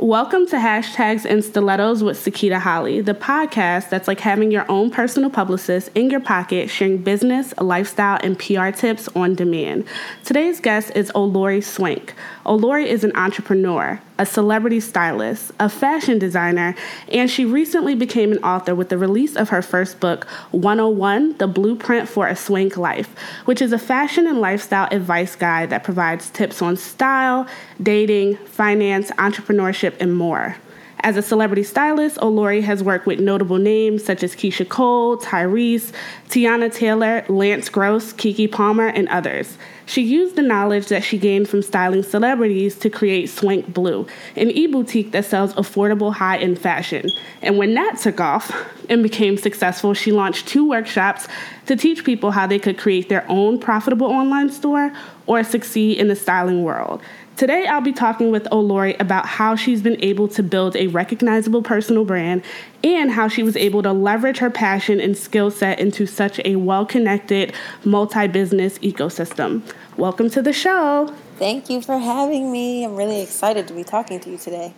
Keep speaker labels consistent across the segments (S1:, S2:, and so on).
S1: Welcome to Hashtags and Stilettos with Sakita Holly, the podcast that's like having your own personal publicist in your pocket, sharing business, lifestyle, and PR tips on demand. Today's guest is Olori Swank. Olori is an entrepreneur, a celebrity stylist, a fashion designer, and she recently became an author with the release of her first book, 101 The Blueprint for a Swank Life, which is a fashion and lifestyle advice guide that provides tips on style, dating, finance, entrepreneurship, and more. As a celebrity stylist, Olori has worked with notable names such as Keyshia Cole, Tyrese, Teyana Taylor, Lance Gross, Keke Palmer, and others. She used the knowledge that she gained from styling celebrities to create Swank Blue, an e boutique that sells affordable high end fashion. And when that took off and became successful, she launched two workshops to teach people how they could create their own profitable online store or succeed in the styling world. Today, I'll be talking with Olori about how she's been able to build a recognizable personal brand and how she was able to leverage her passion and skill set into such a well connected multi business ecosystem. Welcome to the show.
S2: Thank you for having me. I'm really excited to be talking to you today.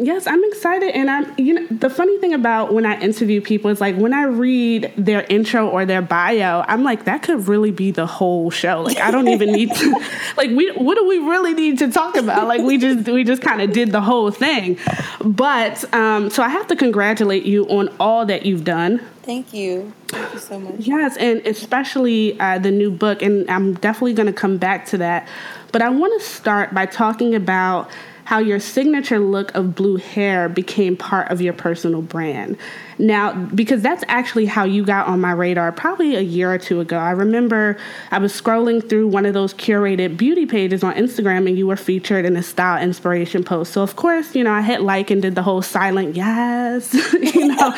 S1: Yes, I'm excited, and I'm. You know, the funny thing about when I interview people is like when I read their intro or their bio, I'm like, that could really be the whole show. Like, I don't even need to. Like, we what do we really need to talk about? Like, we just we just kind of did the whole thing. But um, so I have to congratulate you on all that you've done.
S2: Thank you. Thank you so much.
S1: Yes, and especially uh, the new book, and I'm definitely going to come back to that. But I want to start by talking about how your signature look of blue hair became part of your personal brand. Now, because that's actually how you got on my radar probably a year or two ago. I remember I was scrolling through one of those curated beauty pages on Instagram and you were featured in a style inspiration post. So, of course, you know, I hit like and did the whole silent yes, you know,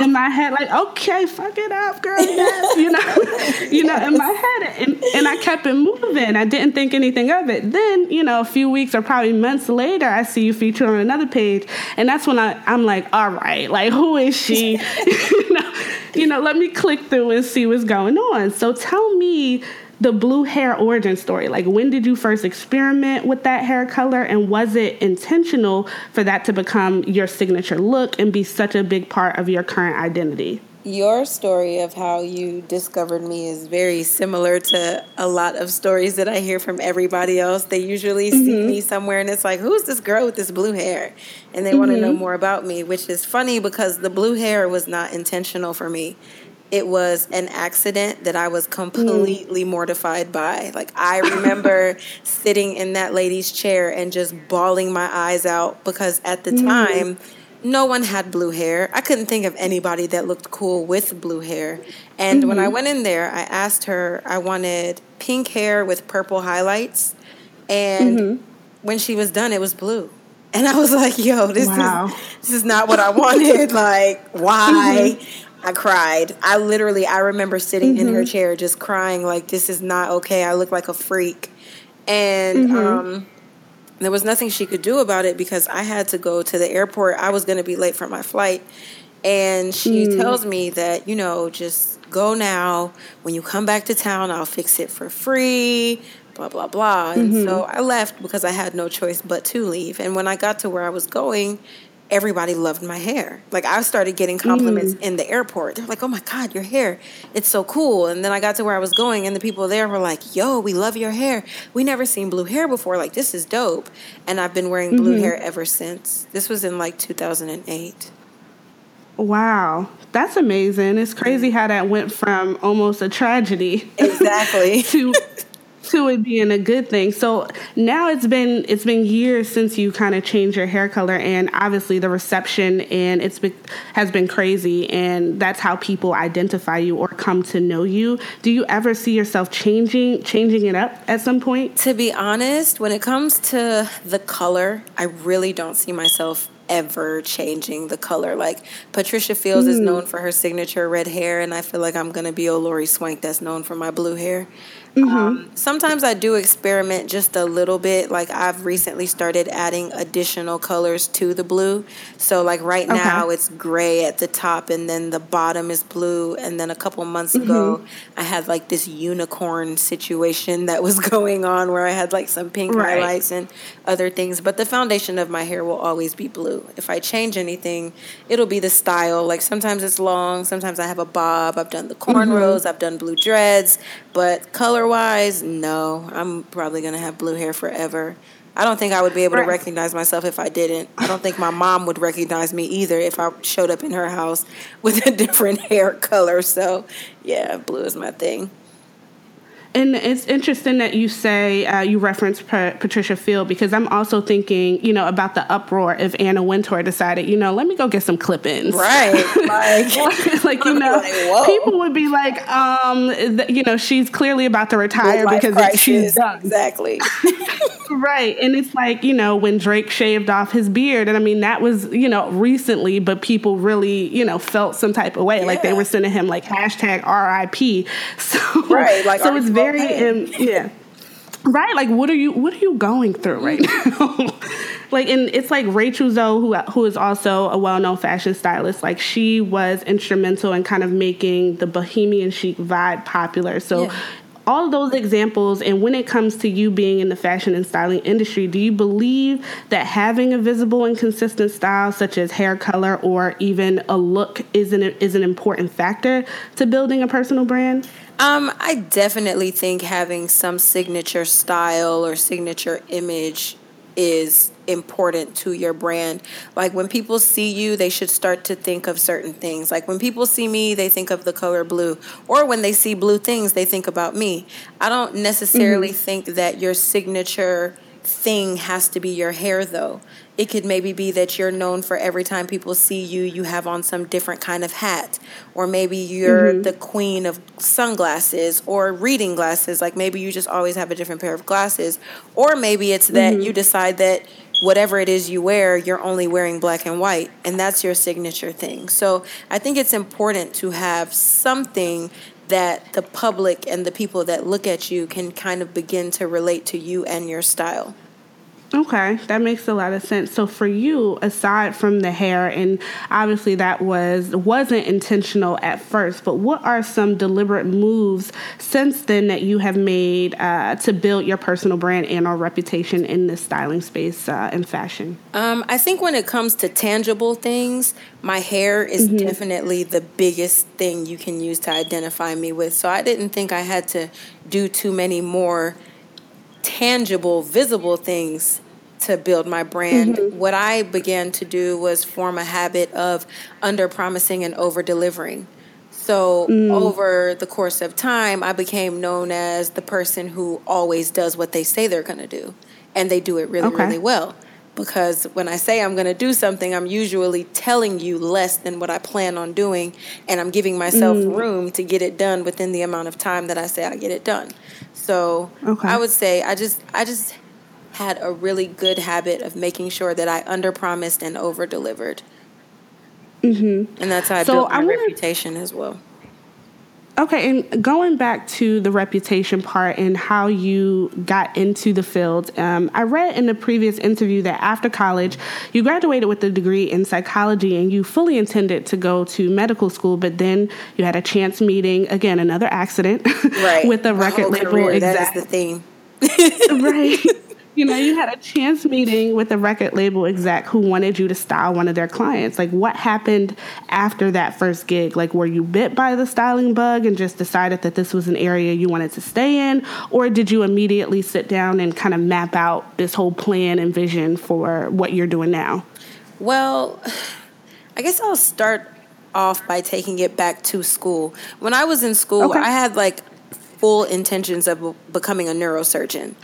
S1: in my head, like, okay, fuck it up, girl, yes, you know, you know, in my head. And, and I kept it moving. I didn't think anything of it. Then, you know, a few weeks or probably months later, I see you featured on another page. And that's when I, I'm like, all right, like, who is she? you, know, you know, let me click through and see what's going on. So tell me the blue hair origin story. Like, when did you first experiment with that hair color, and was it intentional for that to become your signature look and be such a big part of your current identity?
S2: Your story of how you discovered me is very similar to a lot of stories that I hear from everybody else. They usually mm-hmm. see me somewhere and it's like, who's this girl with this blue hair? And they mm-hmm. want to know more about me, which is funny because the blue hair was not intentional for me. It was an accident that I was completely mm. mortified by. Like, I remember sitting in that lady's chair and just bawling my eyes out because at the mm. time, no one had blue hair. I couldn't think of anybody that looked cool with blue hair. And mm-hmm. when I mm-hmm. went in there, I asked her, I wanted pink hair with purple highlights. And mm-hmm. when she was done, it was blue. And I was like, yo, this wow. is this is not what I wanted. like, why? Mm-hmm. I cried. I literally I remember sitting in her mm-hmm. chair just crying like this is not okay. I look like a freak. And mm-hmm. um there was nothing she could do about it because I had to go to the airport. I was going to be late for my flight. And she mm. tells me that, you know, just go now. When you come back to town, I'll fix it for free, blah, blah, blah. And mm-hmm. so I left because I had no choice but to leave. And when I got to where I was going, everybody loved my hair. Like I started getting compliments mm. in the airport. They're like, "Oh my god, your hair. It's so cool." And then I got to where I was going and the people there were like, "Yo, we love your hair. We never seen blue hair before. Like this is dope." And I've been wearing blue mm-hmm. hair ever since. This was in like 2008.
S1: Wow. That's amazing. It's crazy how that went from almost a tragedy
S2: exactly
S1: to to it being a good thing. So now it's been it's been years since you kind of changed your hair color, and obviously the reception and it's been has been crazy, and that's how people identify you or come to know you. Do you ever see yourself changing changing it up at some point?
S2: To be honest, when it comes to the color, I really don't see myself ever changing the color. Like Patricia Fields mm. is hmm. known for her signature red hair, and I feel like I'm gonna be Olori Swank that's known for my blue hair. Mm-hmm. Um, sometimes I do experiment just a little bit. Like I've recently started adding additional colors to the blue. So like right okay. now it's gray at the top and then the bottom is blue. And then a couple months mm-hmm. ago I had like this unicorn situation that was going on where I had like some pink right. highlights and other things. But the foundation of my hair will always be blue. If I change anything, it'll be the style. Like sometimes it's long, sometimes I have a bob. I've done the cornrows, mm-hmm. I've done blue dreads, but color wise, no. I'm probably gonna have blue hair forever. I don't think I would be able right. to recognize myself if I didn't. I don't think my mom would recognize me either if I showed up in her house with a different hair color. So, yeah, blue is my thing.
S1: And it's interesting that you say uh, you reference Patricia Field because I'm also thinking, you know, about the uproar if Anna Wintour decided, you know, let me go get some clip-ins.
S2: Right. Like,
S1: like you know, like, people would be like, um, th- you know, she's clearly about to retire because crisis. she's done.
S2: Exactly.
S1: right. And it's like, you know, when Drake shaved off his beard, and I mean, that was, you know, recently, but people really, you know, felt some type of way. Yeah. Like they were sending him like hashtag RIP. So,
S2: right. Like,
S1: so it's very very yeah. Right like what are you what are you going through right mm. now? Like and it's like rachel zoe who who is also a well-known fashion stylist like she was instrumental in kind of making the bohemian chic vibe popular. So yeah. All those examples and when it comes to you being in the fashion and styling industry do you believe that having a visible and consistent style such as hair color or even a look is an, is an important factor to building a personal brand?
S2: Um, I definitely think having some signature style or signature image is important to your brand. Like when people see you, they should start to think of certain things. Like when people see me, they think of the color blue. Or when they see blue things, they think about me. I don't necessarily mm-hmm. think that your signature thing has to be your hair though it could maybe be that you're known for every time people see you, you have on some different kind of hat. Or maybe you're mm-hmm. the queen of sunglasses or reading glasses. Like maybe you just always have a different pair of glasses. Or maybe it's that mm-hmm. you decide that whatever it is you wear, you're only wearing black and white. And that's your signature thing. So I think it's important to have something that the public and the people that look at you can kind of begin to relate to you and your style.
S1: Okay, that makes a lot of sense. So for you, aside from the hair, and obviously that was wasn't intentional at first, but what are some deliberate moves since then that you have made uh, to build your personal brand and or reputation in this styling space uh, and fashion?
S2: Um, I think when it comes to tangible things, my hair is mm-hmm. definitely the biggest thing you can use to identify me with. So I didn't think I had to do too many more tangible, visible things to build my brand. Mm-hmm. What I began to do was form a habit of under promising and over delivering. So, mm. over the course of time, I became known as the person who always does what they say they're going to do. And they do it really, okay. really well. Because when I say I'm going to do something, I'm usually telling you less than what I plan on doing. And I'm giving myself mm. room to get it done within the amount of time that I say I get it done. So, okay. I would say I just, I just had a really good habit of making sure that I under promised and over delivered. Mm-hmm. And that's how I so built my I wanna, reputation as well.
S1: Okay, and going back to the reputation part and how you got into the field, um, I read in the previous interview that after college, you graduated with a degree in psychology and you fully intended to go to medical school, but then you had a chance meeting, again, another accident,
S2: right.
S1: with a record label.
S2: That is the theme.
S1: right you know, you had a chance meeting with a record label exec who wanted you to style one of their clients. Like, what happened after that first gig? Like, were you bit by the styling bug and just decided that this was an area you wanted to stay in? Or did you immediately sit down and kind of map out this whole plan and vision for what you're doing now?
S2: Well, I guess I'll start off by taking it back to school. When I was in school, okay. I had like full intentions of becoming a neurosurgeon.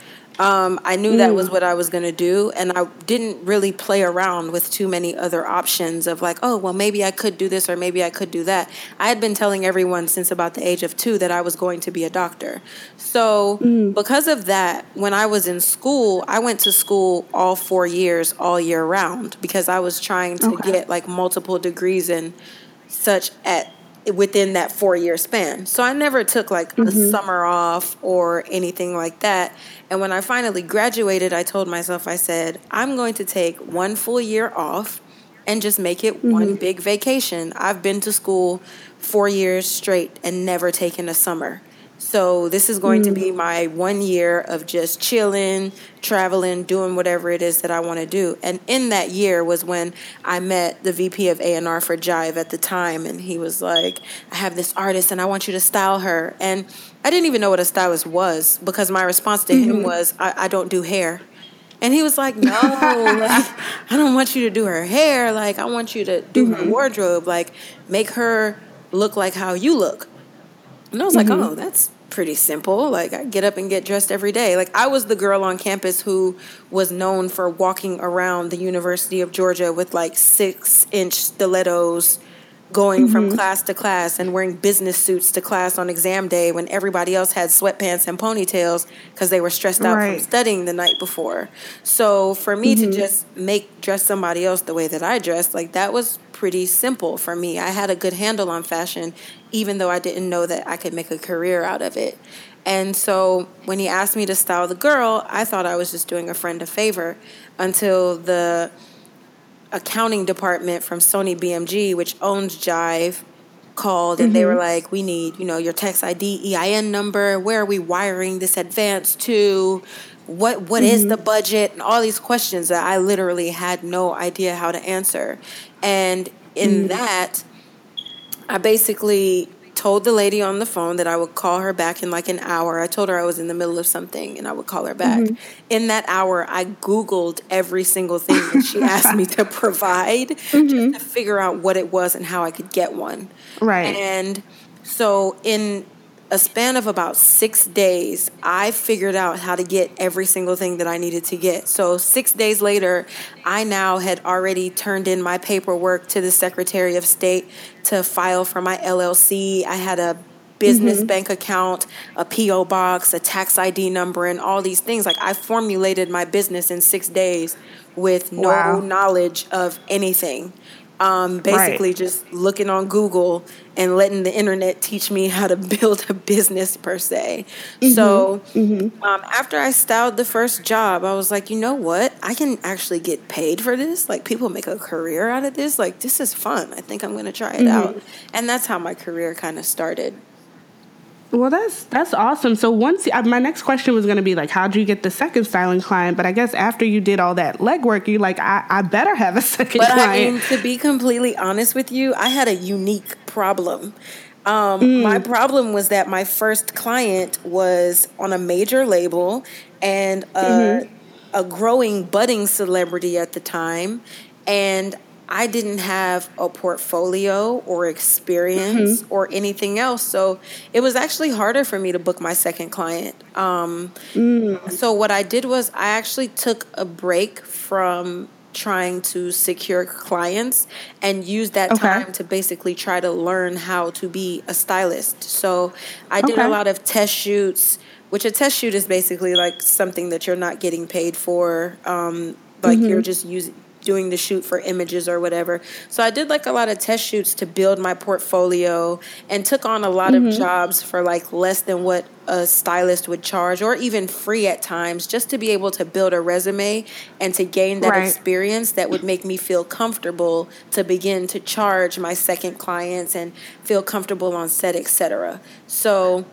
S2: Um, I knew mm. that was mm. what I was going to do, and I didn't really play around with too many other options of like, oh, well, maybe I could do this or maybe I could do that. I had been telling everyone since about the age of two that I was going to be a doctor. So, mm. because of that, when I was in school, I went to school all four years, all year round, because I was trying to okay. get like multiple degrees and such at within that four year span. So I never took like mm-hmm. a summer off or anything like that. And when I finally graduated, I told myself, I said, I'm going to take one full year off and just make it mm-hmm. one big vacation. I've been to school four years straight and never taken a summer. So this is going to be mm. my one year of just chilling, traveling, doing whatever it is that I want to do. And in that year was when I met the VP of A&R for Jive at the time and he was like, "I have this artist and I want you to style her." And I didn't even know what a stylist was because my response to mm-hmm. him was, I, I don't do hair." And he was like, "No, like, I don't want you to do her hair. Like I want you to do mm-hmm. her wardrobe. Like make her look like how you look." And I was mm-hmm. like, oh, that's pretty simple. Like I get up and get dressed every day. Like I was the girl on campus who was known for walking around the University of Georgia with like six inch stilettos going mm-hmm. from class to class and wearing business suits to class on exam day when everybody else had sweatpants and ponytails because they were stressed out right. from studying the night before. So for me mm-hmm. to just make dress somebody else the way that I dressed, like that was pretty simple for me. I had a good handle on fashion even though I didn't know that I could make a career out of it. And so when he asked me to style the girl, I thought I was just doing a friend a favor until the accounting department from Sony BMG, which owns Jive, called and mm-hmm. they were mm-hmm. like, "We need, you know, your tax ID, EIN number. Where are we wiring this advance to? What what mm-hmm. is the budget?" And all these questions that I literally had no idea how to answer. And in mm-hmm. that, I basically told the lady on the phone that I would call her back in like an hour. I told her I was in the middle of something and I would call her back. Mm-hmm. In that hour, I Googled every single thing that she asked me to provide mm-hmm. just to figure out what it was and how I could get one.
S1: Right.
S2: And so in a span of about six days, I figured out how to get every single thing that I needed to get. So, six days later, I now had already turned in my paperwork to the Secretary of State to file for my LLC. I had a business mm-hmm. bank account, a PO box, a tax ID number, and all these things. Like I formulated my business in six days with no wow. knowledge of anything. Um, basically, right. just looking on Google and letting the internet teach me how to build a business per se. Mm-hmm. So, mm-hmm. Um, after I styled the first job, I was like, you know what? I can actually get paid for this. Like, people make a career out of this. Like, this is fun. I think I'm going to try it mm-hmm. out. And that's how my career kind of started.
S1: Well, that's that's awesome. So once uh, my next question was going to be like, how do you get the second styling client? But I guess after you did all that legwork, you like, I, I better have a second but client. I mean,
S2: to be completely honest with you, I had a unique problem. Um, mm. My problem was that my first client was on a major label and a, mm-hmm. a growing budding celebrity at the time, and I didn't have a portfolio or experience mm-hmm. or anything else. So it was actually harder for me to book my second client. Um, mm. So what I did was I actually took a break from trying to secure clients and use that okay. time to basically try to learn how to be a stylist. So I did okay. a lot of test shoots, which a test shoot is basically like something that you're not getting paid for. Um, like mm-hmm. you're just using doing the shoot for images or whatever. So I did like a lot of test shoots to build my portfolio and took on a lot mm-hmm. of jobs for like less than what a stylist would charge or even free at times just to be able to build a resume and to gain that right. experience that would make me feel comfortable to begin to charge my second clients and feel comfortable on set, etc. So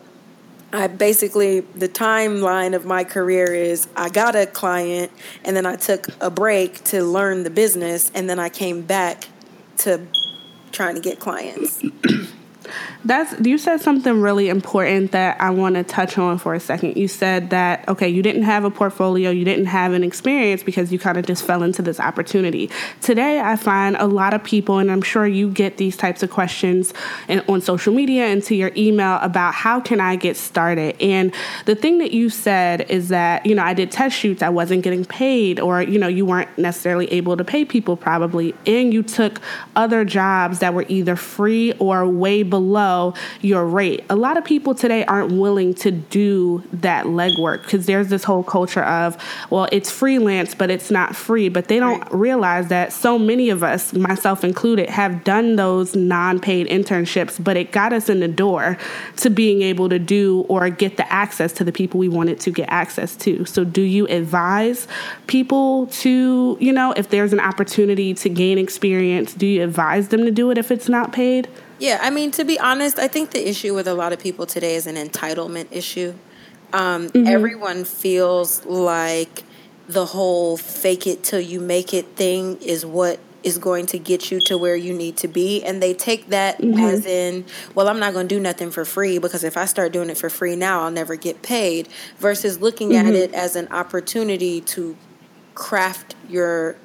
S2: I basically the timeline of my career is I got a client and then I took a break to learn the business and then I came back to trying to get clients.
S1: That's you said something really important that I want to touch on for a second. You said that okay, you didn't have a portfolio, you didn't have an experience because you kind of just fell into this opportunity. Today, I find a lot of people, and I'm sure you get these types of questions in, on social media and to your email about how can I get started. And the thing that you said is that you know I did test shoots, I wasn't getting paid, or you know you weren't necessarily able to pay people probably, and you took other jobs that were either free or way below below your rate. A lot of people today aren't willing to do that legwork because there's this whole culture of, well, it's freelance, but it's not free. But they don't right. realize that so many of us, myself included, have done those non paid internships, but it got us in the door to being able to do or get the access to the people we wanted to get access to. So, do you advise people to, you know, if there's an opportunity to gain experience, do you advise them to do it if it's not paid?
S2: Yeah, I mean, to be honest, I think the issue with a lot of people today is an entitlement issue. Um, mm-hmm. Everyone feels like the whole fake it till you make it thing is what is going to get you to where you need to be. And they take that mm-hmm. as in, well, I'm not going to do nothing for free because if I start doing it for free now, I'll never get paid, versus looking mm-hmm. at it as an opportunity to craft your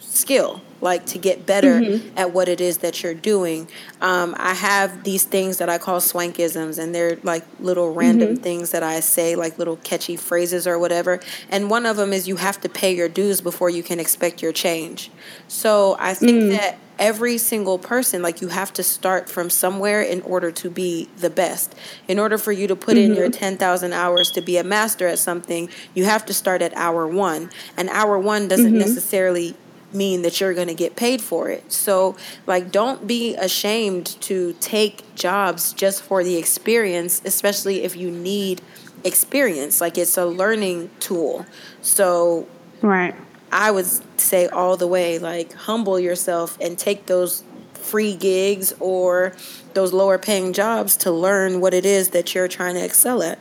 S2: skill like to get better mm-hmm. at what it is that you're doing. Um, I have these things that I call swankisms, and they're like little random mm-hmm. things that I say, like little catchy phrases or whatever. And one of them is you have to pay your dues before you can expect your change. So I think mm. that every single person like you have to start from somewhere in order to be the best in order for you to put mm-hmm. in your mm-hmm. 10,000 hours to be a master at something you have to start at hour 1 and hour 1 doesn't mm-hmm. necessarily mean that you're going to get paid for it. So, like, don't be ashamed to take jobs just for the experience, especially if you need experience. Like, it's a learning tool. So,
S1: right.
S2: I would say all the way, like, humble yourself and take those free gigs or those lower paying jobs to learn what it is that you're trying to excel at.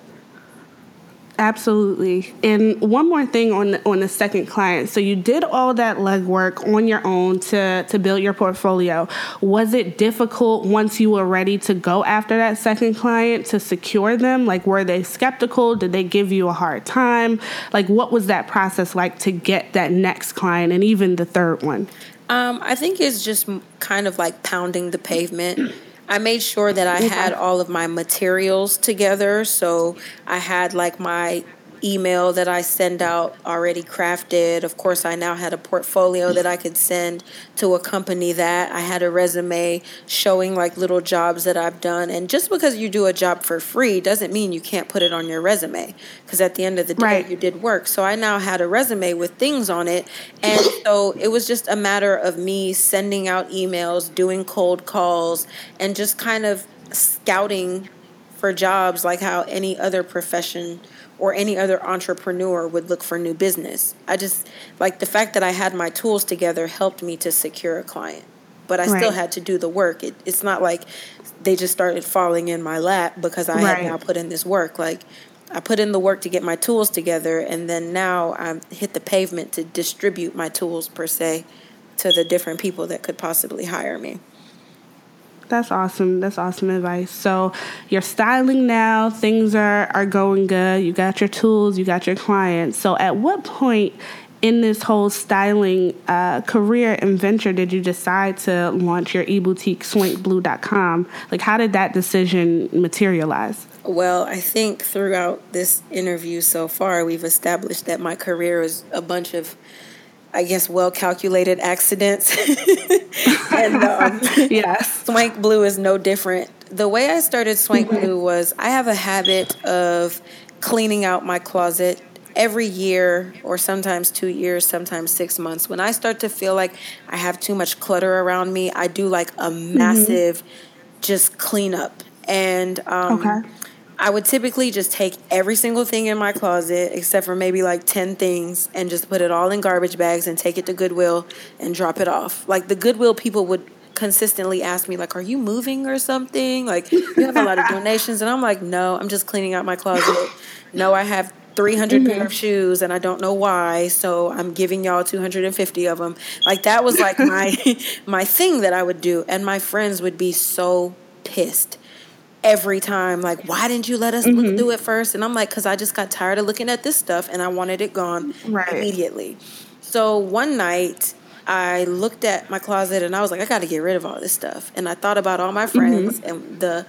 S1: Absolutely. And one more thing on the, on the second client. So you did all that legwork on your own to to build your portfolio. Was it difficult once you were ready to go after that second client to secure them? Like were they skeptical? Did they give you a hard time? Like what was that process like to get that next client and even the third one?
S2: Um, I think it's just kind of like pounding the pavement. I made sure that I mm-hmm. had all of my materials together. So I had like my email that I send out already crafted. Of course, I now had a portfolio that I could send to accompany that. I had a resume showing like little jobs that I've done. And just because you do a job for free doesn't mean you can't put it on your resume because at the end of the day, right. you did work. So I now had a resume with things on it. And so it was just a matter of me sending out emails, doing cold calls, and just kind of scouting for jobs like how any other profession or any other entrepreneur would look for new business. I just like the fact that I had my tools together helped me to secure a client. But I right. still had to do the work. It, it's not like they just started falling in my lap because I right. had now put in this work. Like I put in the work to get my tools together, and then now I hit the pavement to distribute my tools per se to the different people that could possibly hire me.
S1: That's awesome. That's awesome advice. So you're styling now, things are, are going good, you got your tools, you got your clients. So at what point in this whole styling uh, career and venture did you decide to launch your e-boutique swankblue.com? Like how did that decision materialize?
S2: Well, I think throughout this interview so far, we've established that my career is a bunch of I guess, well calculated accidents. and um, yes, Swank Blue is no different. The way I started Swank mm-hmm. Blue was I have a habit of cleaning out my closet every year or sometimes two years, sometimes six months. When I start to feel like I have too much clutter around me, I do like a mm-hmm. massive mm-hmm. just cleanup. And um, okay. I would typically just take every single thing in my closet, except for maybe like 10 things, and just put it all in garbage bags and take it to Goodwill and drop it off. Like the Goodwill people would consistently ask me, like, are you moving or something? Like, you have a lot of donations. And I'm like, no, I'm just cleaning out my closet. No, I have 300 mm-hmm. pair of shoes and I don't know why, so I'm giving y'all 250 of them. Like that was like my my thing that I would do and my friends would be so pissed every time like why didn't you let us mm-hmm. look through it first and i'm like because i just got tired of looking at this stuff and i wanted it gone right. immediately so one night i looked at my closet and i was like i got to get rid of all this stuff and i thought about all my mm-hmm. friends mm-hmm. and the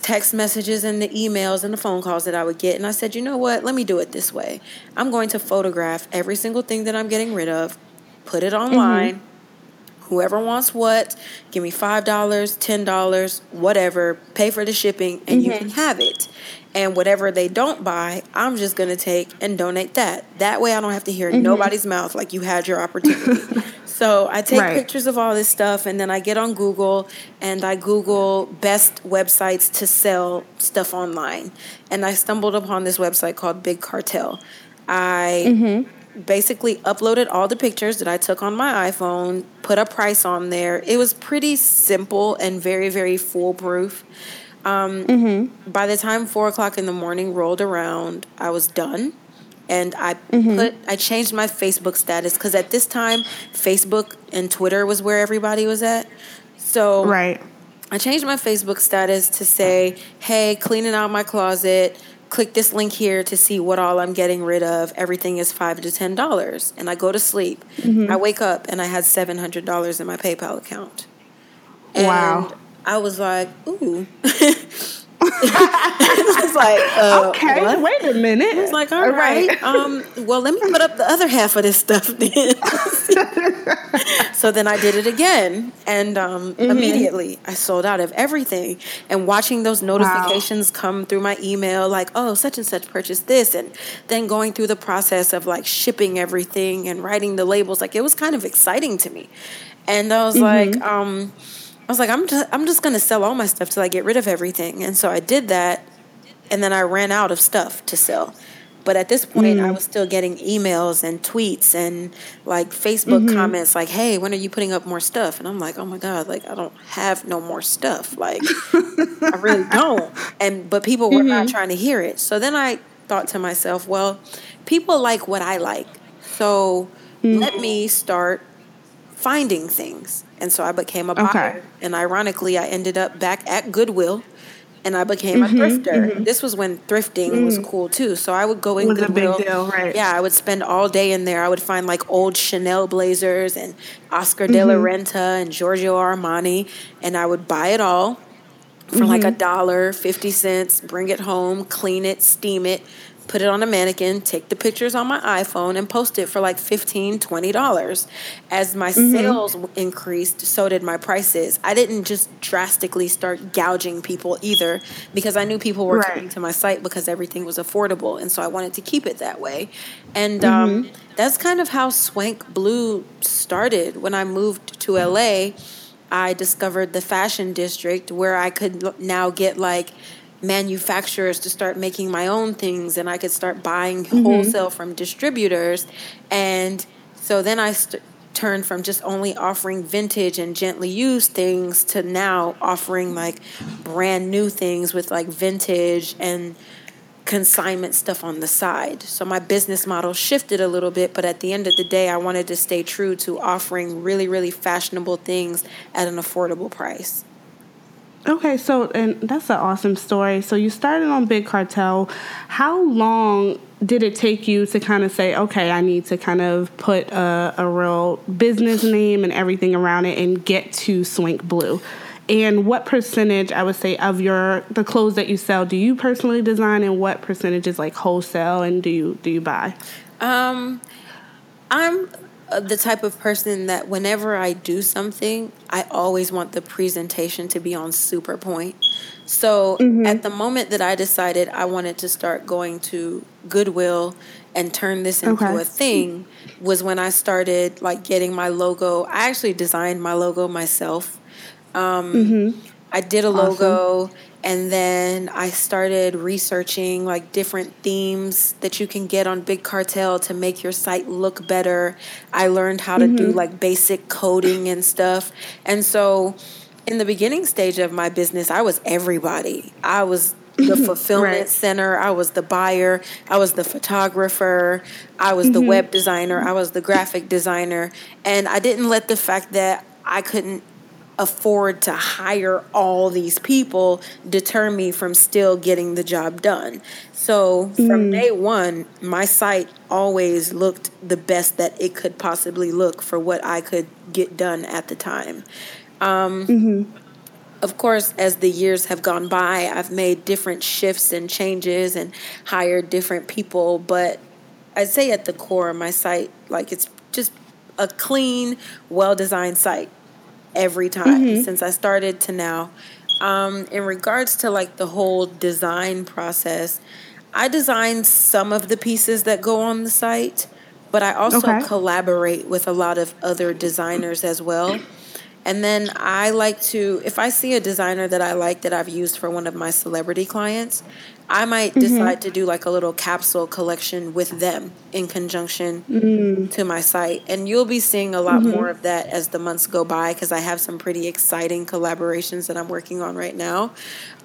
S2: text messages and the emails and the phone calls that i would get and i said you know what let me do it this way i'm going to photograph every single thing that i'm getting rid of put it online mm-hmm whoever wants what, give me $5, $10, whatever, pay for the shipping, and mm-hmm. you can have it. And whatever they don't buy, I'm just going to take and donate that. That way I don't have to hear mm-hmm. nobody's mouth like you had your opportunity. so I take right. pictures of all this stuff and then I get on Google and I Google best websites to sell stuff online. And I stumbled upon this website called Big Cartel. I mm-hmm. Basically uploaded all the pictures that I took on my iPhone, put a price on there. It was pretty simple and very, very foolproof. Um, mm-hmm. By the time four o'clock in the morning rolled around, I was done. And I mm-hmm. put I changed my Facebook status because at this time Facebook and Twitter was where everybody was at. So right. I changed my Facebook status to say, "Hey, cleaning out my closet. Click this link here to see what all I'm getting rid of. Everything is five to ten dollars." And I go to sleep. Mm-hmm. I wake up and I had seven hundred dollars in my PayPal account. And wow. I was like, ooh.
S1: it's like, uh, okay, what? wait a minute.
S2: It's like, all, all right. right. Um, well, let me put up the other half of this stuff then. so then I did it again, and um, mm-hmm. immediately I sold out of everything. And watching those notifications wow. come through my email, like, oh, such and such purchased this, and then going through the process of like shipping everything and writing the labels, like it was kind of exciting to me. And I was mm-hmm. like, um, I was like, I'm just, I'm just gonna sell all my stuff till I get rid of everything. And so I did that, and then I ran out of stuff to sell. But at this point, mm. I was still getting emails and tweets and like Facebook mm-hmm. comments like, "Hey, when are you putting up more stuff?" And I'm like, "Oh my god, like I don't have no more stuff. Like I really don't." And but people were mm-hmm. not trying to hear it. So then I thought to myself, "Well, people like what I like, so mm. let me start finding things." And so I became a buyer. Okay. And ironically, I ended up back at Goodwill and I became mm-hmm, a thrifter. Mm-hmm. This was when thrifting mm. was cool too. So I would go in was Goodwill. A big deal, right? Yeah, I would spend all day in there. I would find like old Chanel blazers and Oscar mm-hmm. de la mm-hmm. Renta and Giorgio Armani, and I would buy it all for like a mm-hmm. dollar, fifty cents. Bring it home, clean it, steam it, put it on a mannequin, take the pictures on my iPhone, and post it for like $15, $20. As my mm-hmm. sales increased, so did my prices. I didn't just drastically start gouging people either because I knew people were right. coming to my site because everything was affordable. And so I wanted to keep it that way. And um, mm-hmm. um, that's kind of how Swank Blue started. When I moved to LA, I discovered the fashion district where I could now get like manufacturers to start making my own things and I could start buying mm-hmm. wholesale from distributors. And so then I st- turned from just only offering vintage and gently used things to now offering like brand new things with like vintage and consignment stuff on the side. So my business model shifted a little bit, but at the end of the day, I wanted to stay true to offering really, really fashionable things at an affordable price.
S1: Okay, so and that's an awesome story. So you started on Big Cartel. How long did it take you to kind of say, okay, I need to kind of put a, a real business name and everything around it and get to Swank Blue? And what percentage, I would say, of your the clothes that you sell do you personally design, and what percentage is like wholesale, and do you do you buy?
S2: Um, I'm the type of person that whenever I do something, I always want the presentation to be on super point. So mm-hmm. at the moment that I decided I wanted to start going to Goodwill and turn this into okay. a thing was when I started like getting my logo. I actually designed my logo myself. Um, mm-hmm. I did a logo. And then I started researching like different themes that you can get on Big Cartel to make your site look better. I learned how to mm-hmm. do like basic coding and stuff. And so in the beginning stage of my business, I was everybody. I was the fulfillment right. center. I was the buyer. I was the photographer. I was mm-hmm. the web designer. I was the graphic designer. And I didn't let the fact that I couldn't afford to hire all these people deter me from still getting the job done. So from mm. day one, my site always looked the best that it could possibly look for what I could get done at the time. Um, mm-hmm. Of course, as the years have gone by, I've made different shifts and changes and hired different people, but I'd say at the core, my site, like it's just a clean, well designed site every time mm-hmm. since I started to now. Um, in regards to like the whole design process, I design some of the pieces that go on the site, but I also okay. collaborate with a lot of other designers as well. And then I like to, if I see a designer that I like that I've used for one of my celebrity clients, I might mm-hmm. decide to do like a little capsule collection with them in conjunction mm. to my site. And you'll be seeing a lot mm-hmm. more of that as the months go by because I have some pretty exciting collaborations that I'm working on right now.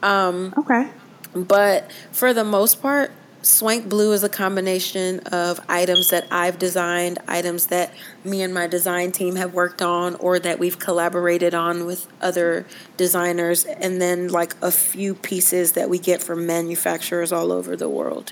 S2: Um, okay. But for the most part, Swank Blue is a combination of items that I've designed, items that me and my design team have worked on, or that we've collaborated on with other designers, and then like a few pieces that we get from manufacturers all over the world.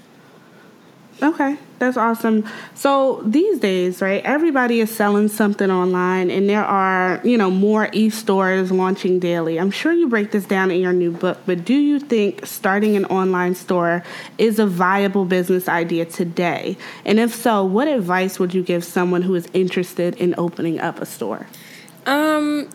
S1: Okay, that's awesome. So these days, right, everybody is selling something online, and there are, you know, more e stores launching daily. I'm sure you break this down in your new book, but do you think starting an online store is a viable business idea today? And if so, what advice would you give someone who is interested in opening up a store?
S2: Um,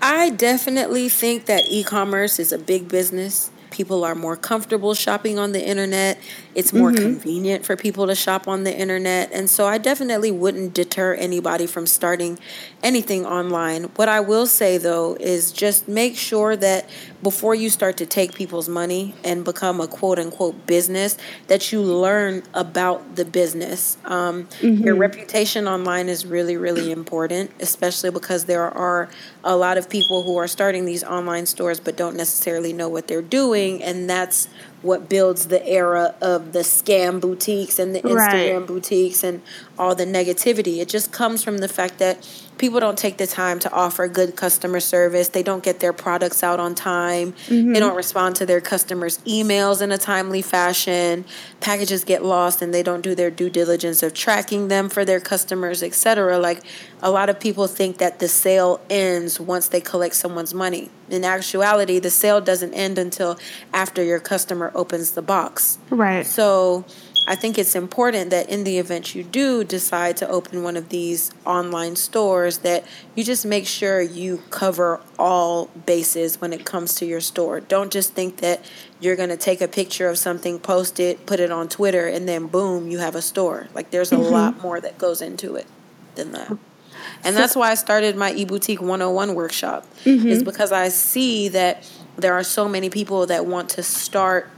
S2: I definitely think that e commerce is a big business. People are more comfortable shopping on the internet. It's more mm-hmm. convenient for people to shop on the internet. And so I definitely wouldn't deter anybody from starting anything online. What I will say though is just make sure that before you start to take people's money and become a quote unquote business, that you learn about the business. Um, mm-hmm. Your reputation online is really, really important, especially because there are a lot of people who are starting these online stores but don't necessarily know what they're doing. And that's what builds the era of the scam boutiques and the Instagram right. boutiques and all the negativity. It just comes from the fact that people don't take the time to offer good customer service. They don't get their products out on time. Mm-hmm. They don't respond to their customers' emails in a timely fashion. Packages get lost and they don't do their due diligence of tracking them for their customers, etc. Like a lot of people think that the sale ends once they collect someone's money. In actuality, the sale doesn't end until after your customer opens the box. Right. So I think it's important that in the event you do decide to open one of these online stores that you just make sure you cover all bases when it comes to your store. Don't just think that you're going to take a picture of something, post it, put it on Twitter and then boom, you have a store. Like there's a mm-hmm. lot more that goes into it than that. And so, that's why I started my eBoutique 101 workshop mm-hmm. is because I see that there are so many people that want to start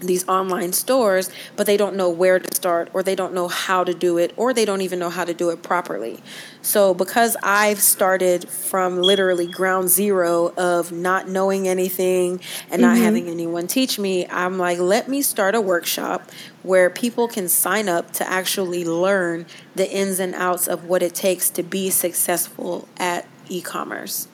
S2: these online stores, but they don't know where to start, or they don't know how to do it, or they don't even know how to do it properly. So, because I've started from literally ground zero of not knowing anything and not mm-hmm. having anyone teach me, I'm like, let me start a workshop where people can sign up to actually learn the ins and outs of what it takes to be successful at e commerce.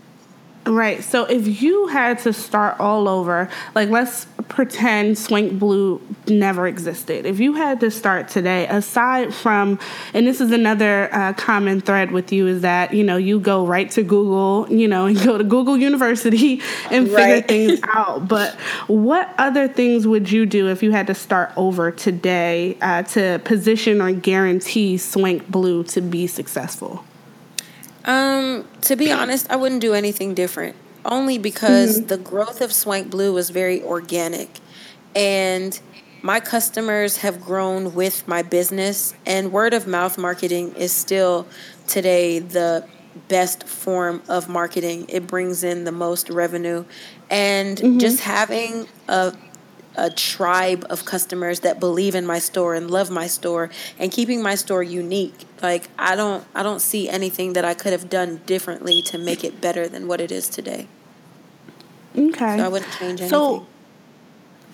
S1: Right. So if you had to start all over, like let's pretend Swank Blue never existed. If you had to start today, aside from, and this is another uh, common thread with you, is that you know you go right to Google, you know, and go to Google University and figure right. things out. But what other things would you do if you had to start over today uh, to position or guarantee Swank Blue to be successful?
S2: Um, to be honest, I wouldn't do anything different. Only because mm-hmm. the growth of Swank Blue was very organic. And my customers have grown with my business and word of mouth marketing is still today the best form of marketing. It brings in the most revenue. And mm-hmm. just having a a tribe of customers that believe in my store and love my store and keeping my store unique. Like I don't I don't see anything that I could have done differently to make it better than what it is today. Okay. So I wouldn't change anything. So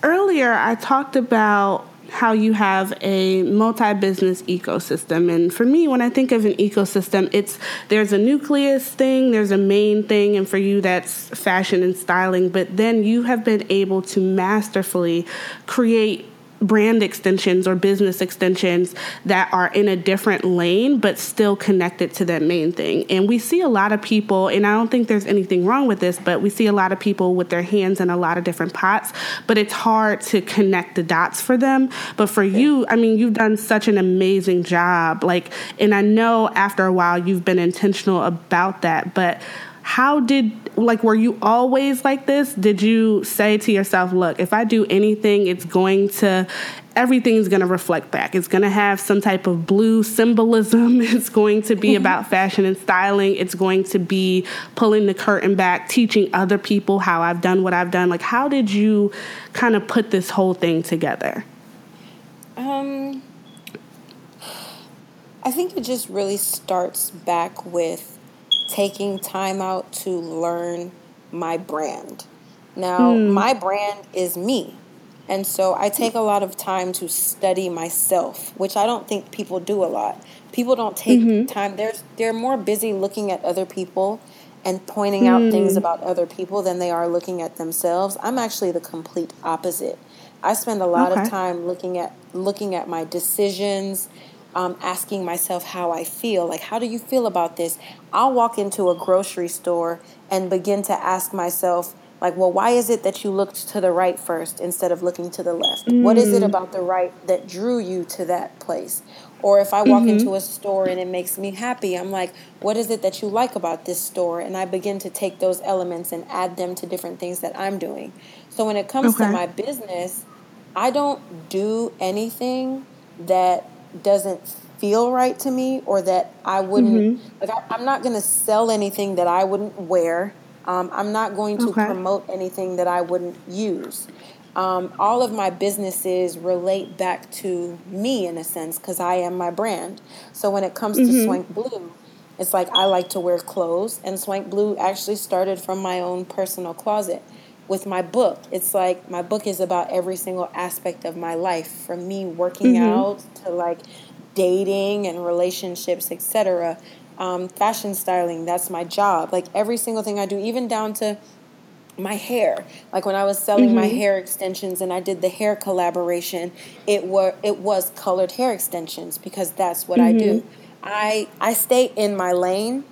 S1: earlier I talked about how you have a multi-business ecosystem and for me when i think of an ecosystem it's there's a nucleus thing there's a main thing and for you that's fashion and styling but then you have been able to masterfully create brand extensions or business extensions that are in a different lane but still connected to that main thing. And we see a lot of people, and I don't think there's anything wrong with this, but we see a lot of people with their hands in a lot of different pots, but it's hard to connect the dots for them. But for you, I mean, you've done such an amazing job. Like, and I know after a while you've been intentional about that, but how did like were you always like this? Did you say to yourself look if i do anything it's going to everything's going to reflect back. It's going to have some type of blue symbolism. It's going to be about fashion and styling. It's going to be pulling the curtain back teaching other people how i've done what i've done. Like how did you kind of put this whole thing together?
S2: Um i think it just really starts back with taking time out to learn my brand. Now, mm. my brand is me. And so I take a lot of time to study myself, which I don't think people do a lot. People don't take mm-hmm. time. They're, they're more busy looking at other people and pointing mm. out things hmm. about other people than they are looking at themselves. I'm actually the complete opposite. I spend a lot okay. of time looking at looking at my decisions, um, asking myself how I feel. Like, how do you feel about this? I'll walk into a grocery store and begin to ask myself, like, well, why is it that you looked to the right first instead of looking to the left? Mm. What is it mm. about the right that drew you to that place? Or if I walk mm-hmm. into a store and it makes me happy, I'm like, what is it that you like about this store? And I begin to take those elements and add them to different things that I'm doing. So when it comes okay. to my business, I don't do anything that doesn't feel right to me or that I wouldn't mm-hmm. like I, am not going to sell anything that I wouldn't wear. Um, I'm not going to okay. promote anything that I wouldn't use. Um, all of my businesses relate back to me in a sense because I am my brand. So when it comes mm-hmm. to Swank Blue, it's like I like to wear clothes, and Swank Blue actually started from my own personal closet with my book. It's like my book is about every single aspect of my life, from me working mm-hmm. out to like dating and relationships, etc. Um, fashion styling, that's my job. Like every single thing I do, even down to my hair. Like when I was selling mm-hmm. my hair extensions and I did the hair collaboration, it were it was colored hair extensions because that's what mm-hmm. I do. Mm-hmm. I I stay in my lane,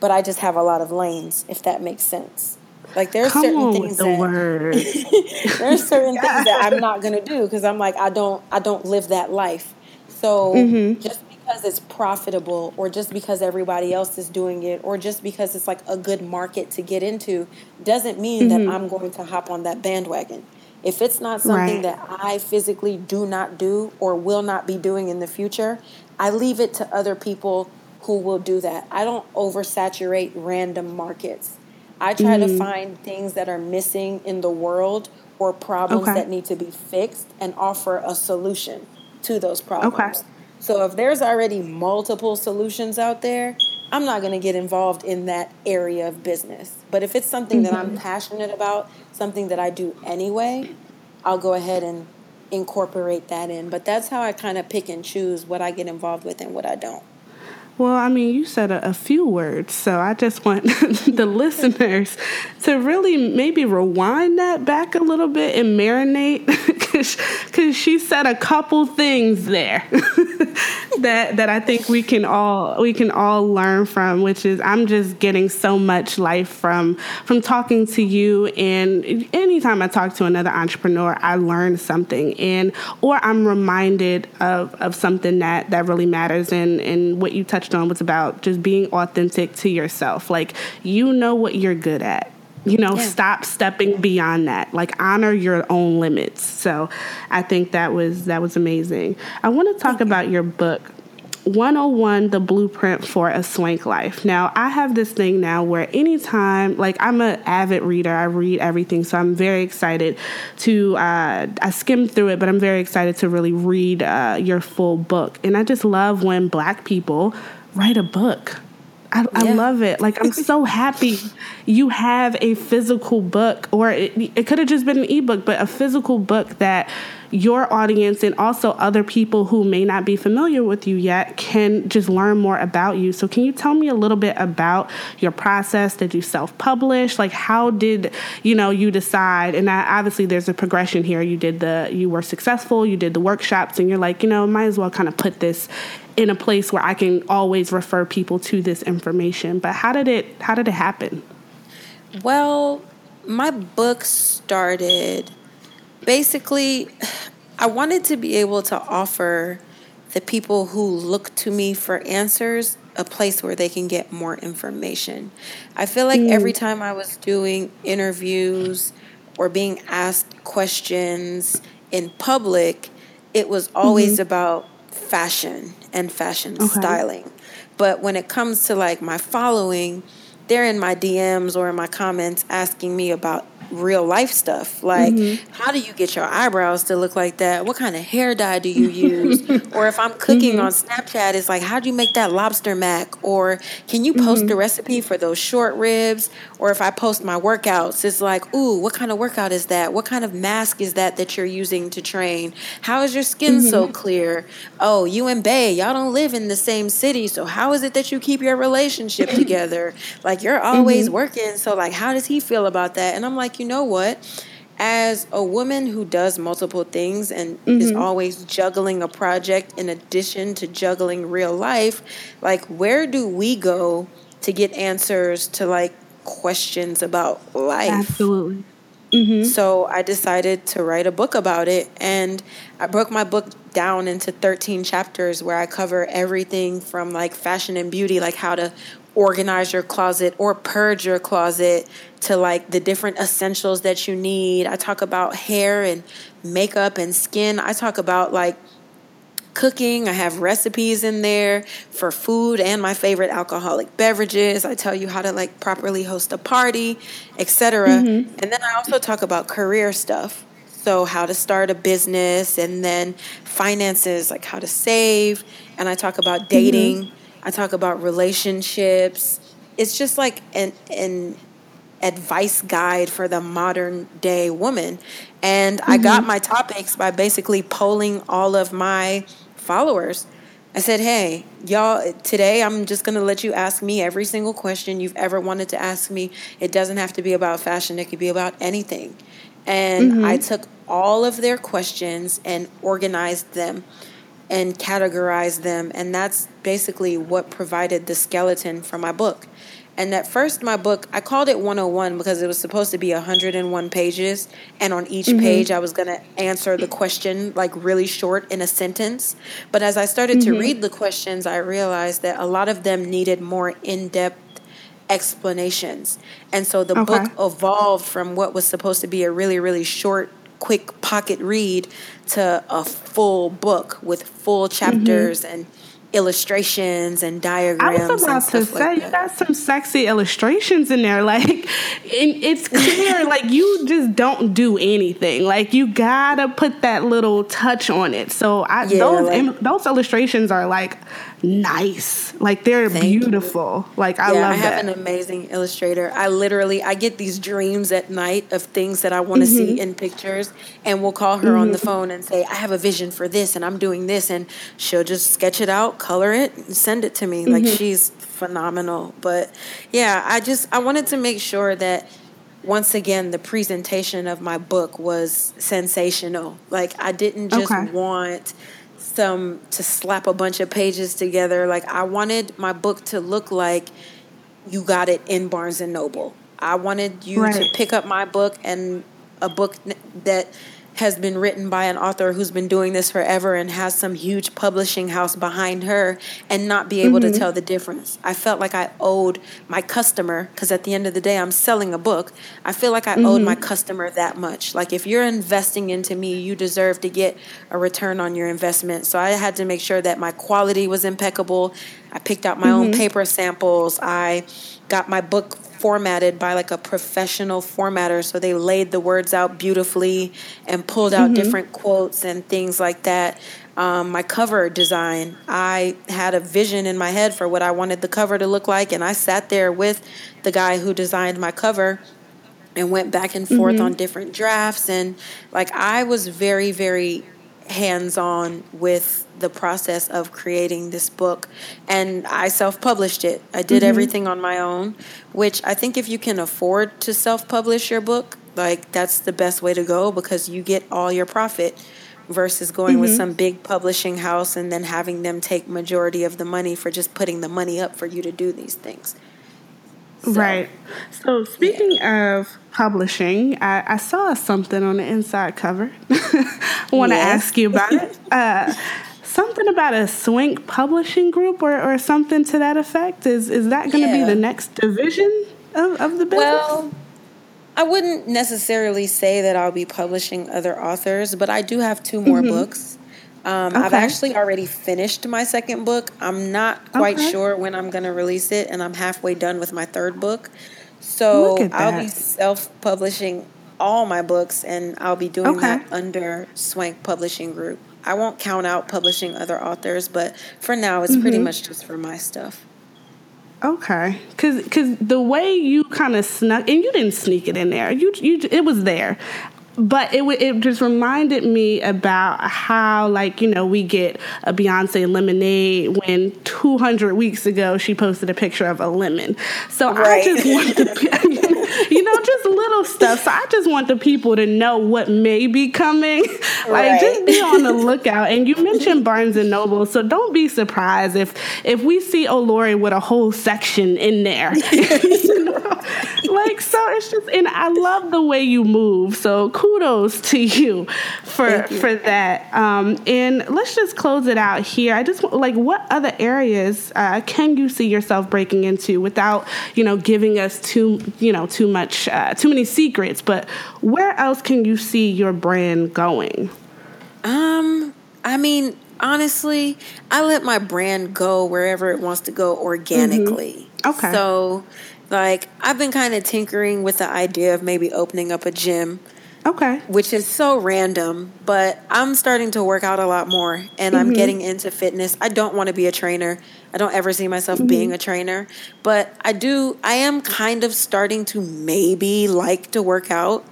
S2: but I just have a lot of lanes, if that makes sense. Like there's Come certain things the that there's certain things that I'm not gonna do because I'm like I don't I don't live that life. So mm-hmm. just because it's profitable, or just because everybody else is doing it, or just because it's like a good market to get into, doesn't mean mm-hmm. that I'm going to hop on that bandwagon. If it's not something right. that I physically do not do or will not be doing in the future, I leave it to other people who will do that. I don't oversaturate random markets. I try mm. to find things that are missing in the world or problems okay. that need to be fixed and offer a solution to those problems. Okay. So if there's already multiple solutions out there, I'm not going to get involved in that area of business. But if it's something mm-hmm. that I'm mm-hmm. passionate about, something that I do anyway, I'll go ahead and incorporate that in. But that's how I kind of pick and choose what I get involved with and what I don't.
S1: Well, I mean, you said a, a few words, so I just want the listeners to really maybe rewind that back a little bit and marinate because she said a couple things there that that I think we can all we can all learn from. Which is, I'm just getting so much life from from talking to you, and anytime I talk to another entrepreneur, I learn something, and or I'm reminded of of something that that really matters, and and what you touched on was about just being authentic to yourself. Like you know what you're good at. You know yeah. stop stepping beyond that. Like honor your own limits. So i think that was that was amazing. I want to talk about you. your book 101 the blueprint for a swank life. Now i have this thing now where anytime like i'm an avid reader. I read everything so i'm very excited to uh, i skimmed through it but i'm very excited to really read uh, your full book. And i just love when black people write a book I, yeah. I, love it. Like I'm so happy you have a physical book, or it, it could have just been an ebook, but a physical book that your audience and also other people who may not be familiar with you yet can just learn more about you. So can you tell me a little bit about your process? Did you self-publish? Like how did you know you decide? And obviously there's a progression here. You did the you were successful. You did the workshops, and you're like you know might as well kind of put this in a place where I can always refer people to this information. But how did it how did it happen?
S2: Well, my book started basically I wanted to be able to offer the people who look to me for answers a place where they can get more information. I feel like mm. every time I was doing interviews or being asked questions in public, it was always mm-hmm. about fashion and fashion okay. styling. But when it comes to like my following, they're in my DMs or in my comments asking me about real life stuff like mm-hmm. how do you get your eyebrows to look like that what kind of hair dye do you use or if i'm cooking mm-hmm. on snapchat it's like how do you make that lobster mac or can you post mm-hmm. a recipe for those short ribs or if i post my workouts it's like ooh what kind of workout is that what kind of mask is that that you're using to train how is your skin so mm-hmm. clear oh you and bay y'all don't live in the same city so how is it that you keep your relationship together like you're always mm-hmm. working so like how does he feel about that and i'm like you know what? As a woman who does multiple things and mm-hmm. is always juggling a project in addition to juggling real life, like where do we go to get answers to like questions about life?
S1: Absolutely.
S2: Mm-hmm. So I decided to write a book about it. And I broke my book down into 13 chapters where I cover everything from like fashion and beauty, like how to organize your closet or purge your closet to like the different essentials that you need. I talk about hair and makeup and skin. I talk about like cooking. I have recipes in there for food and my favorite alcoholic beverages. I tell you how to like properly host a party, etc. Mm-hmm. And then I also talk about career stuff. So how to start a business and then finances, like how to save, and I talk about dating. Mm-hmm. I talk about relationships. It's just like an an advice guide for the modern day woman. And mm-hmm. I got my topics by basically polling all of my followers. I said, hey, y'all, today I'm just going to let you ask me every single question you've ever wanted to ask me. It doesn't have to be about fashion, it could be about anything. And mm-hmm. I took all of their questions and organized them and categorized them. And that's basically what provided the skeleton for my book. And at first, my book, I called it 101 because it was supposed to be 101 pages. And on each mm-hmm. page, I was going to answer the question like really short in a sentence. But as I started mm-hmm. to read the questions, I realized that a lot of them needed more in depth explanations. And so the okay. book evolved from what was supposed to be a really, really short, quick pocket read to a full book with full mm-hmm. chapters mm-hmm. and illustrations and diagrams. I was about to say
S1: like you got some sexy illustrations in there. Like it's clear, like you just don't do anything. Like you gotta put that little touch on it. So I, yeah, those like, those illustrations are like nice. Like they're beautiful. You. Like I
S2: yeah,
S1: love
S2: I
S1: have
S2: that. an amazing illustrator. I literally I get these dreams at night of things that I want to mm-hmm. see in pictures and we'll call her mm-hmm. on the mm-hmm. phone and say, I have a vision for this and I'm doing this and she'll just sketch it out, color it, and send it to me. Mm-hmm. Like she's phenomenal. But yeah, I just I wanted to make sure that once again the presentation of my book was sensational. Like I didn't just okay. want some to slap a bunch of pages together. Like I wanted my book to look like you got it in Barnes and Noble. I wanted you right. to pick up my book and a book that has been written by an author who's been doing this forever and has some huge publishing house behind her and not be able mm-hmm. to tell the difference. I felt like I owed my customer, because at the end of the day, I'm selling a book. I feel like I mm-hmm. owed my customer that much. Like, if you're investing into me, you deserve to get a return on your investment. So I had to make sure that my quality was impeccable. I picked out my mm-hmm. own paper samples. I got my book formatted by like a professional formatter. So they laid the words out beautifully and pulled out mm-hmm. different quotes and things like that. Um, my cover design, I had a vision in my head for what I wanted the cover to look like, and I sat there with the guy who designed my cover and went back and forth mm-hmm. on different drafts. And like I was very, very hands on with the process of creating this book. And I self published it. I did mm-hmm. everything on my own, which I think if you can afford to self publish your book, like that's the best way to go because you get all your profit versus going mm-hmm. with some big publishing house and then having them take majority of the money for just putting the money up for you to do these things.
S1: So, right. So speaking yeah. of publishing, I, I, saw something on the inside cover. I want to ask you about it. Uh, something about a Swank publishing group or, or something to that effect. Is is that going to yeah. be the next division of, of the business?
S2: Well, I wouldn't necessarily say that I'll be publishing other authors, but I do have two more mm-hmm. books. Um, okay. I've actually already finished my second book. I'm not quite okay. sure when I'm going to release it, and I'm halfway done with my third book. So I'll be self publishing all my books, and I'll be doing okay. that under Swank Publishing Group. I won't count out publishing other authors, but for now, it's mm-hmm. pretty much just for my stuff.
S1: Okay, because cause the way you kind of snuck, and you didn't sneak it in there. You you it was there but it it just reminded me about how like you know we get a Beyonce lemonade when 200 weeks ago she posted a picture of a lemon. So right. I just want to you know just little stuff. So I just want the people to know what may be coming. like right. just be on the lookout. And you mentioned Barnes and Noble, so don't be surprised if if we see Olori with a whole section in there. you know? Like so it's just and I love the way you move. So kudos to you for you. for that. Um, and let's just close it out here. I just like what other areas uh, can you see yourself breaking into without you know giving us too you know too much uh, too many secrets. But where else can you see your brand going?
S2: Um, I mean, honestly, I let my brand go wherever it wants to go organically.
S1: Mm-hmm. Okay.
S2: So like I've been kind of tinkering with the idea of maybe opening up a gym.
S1: Okay.
S2: Which is so random, but I'm starting to work out a lot more and mm-hmm. I'm getting into fitness. I don't want to be a trainer. I don't ever see myself mm-hmm. being a trainer, but I do I am kind of starting to maybe like to work out.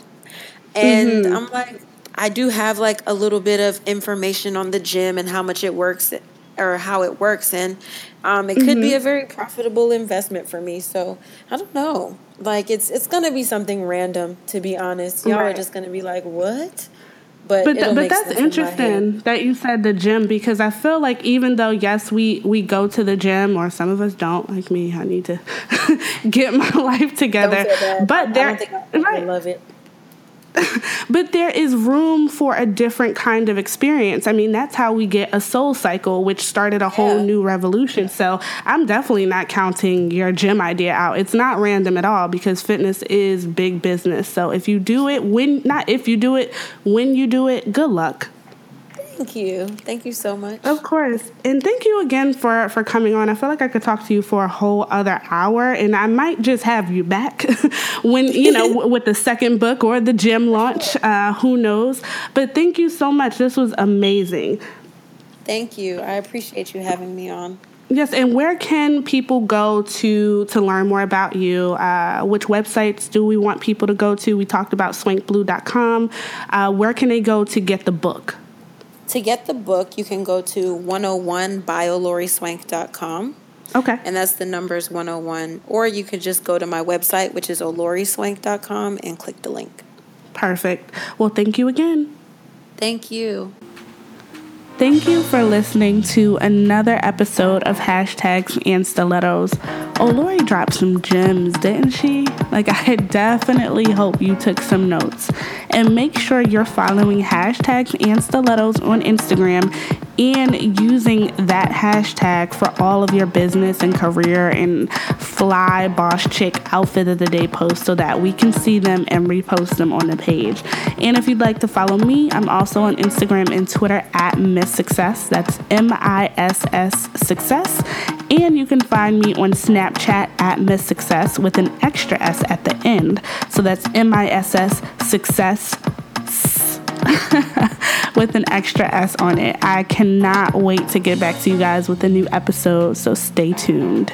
S2: And mm-hmm. I'm like I do have like a little bit of information on the gym and how much it works or how it works and um, it could mm-hmm. be a very profitable investment for me. So I don't know. Like it's it's gonna be something random to be honest. Y'all right. are just gonna be like, what?
S1: But but, th- but that's interesting in that you said the gym because I feel like even though yes we we go to the gym or some of us don't like me I need to get my life together. But there, I, I right. love it. but there is room for a different kind of experience. I mean, that's how we get a SoulCycle, which started a whole yeah. new revolution. So I'm definitely not counting your gym idea out. It's not random at all because fitness is big business. So if you do it, when, not if you do it, when you do it, good luck.
S2: Thank you. Thank you so much.
S1: Of course. And thank you again for for coming on. I feel like I could talk to you for a whole other hour and I might just have you back when, you know, w- with the second book or the gym launch, uh, who knows. But thank you so much. This was amazing.
S2: Thank you. I appreciate you having me on.
S1: Yes, and where can people go to to learn more about you? Uh, which websites do we want people to go to? We talked about swankblue.com. Uh, where can they go to get the book?
S2: To get the book, you can go to 101byOloriSwank.com.
S1: Okay.
S2: And that's the numbers 101. Or you could just go to my website, which is oloriswank.com, and click the link.
S1: Perfect. Well, thank you again.
S2: Thank you.
S1: Thank you for listening to another episode of Hashtags and Stilettos. Oh, Lori dropped some gems, didn't she? Like, I definitely hope you took some notes. And make sure you're following hashtags and stilettos on Instagram and using that hashtag for all of your business and career and fly boss chick outfit of the day posts so that we can see them and repost them on the page. And if you'd like to follow me, I'm also on Instagram and Twitter at Miss Success. That's M I S S Success. And you can find me on Snapchat at Miss Success with an extra S at the end. So that's M I S S Success with an extra S on it. I cannot wait to get back to you guys with a new episode, so stay tuned.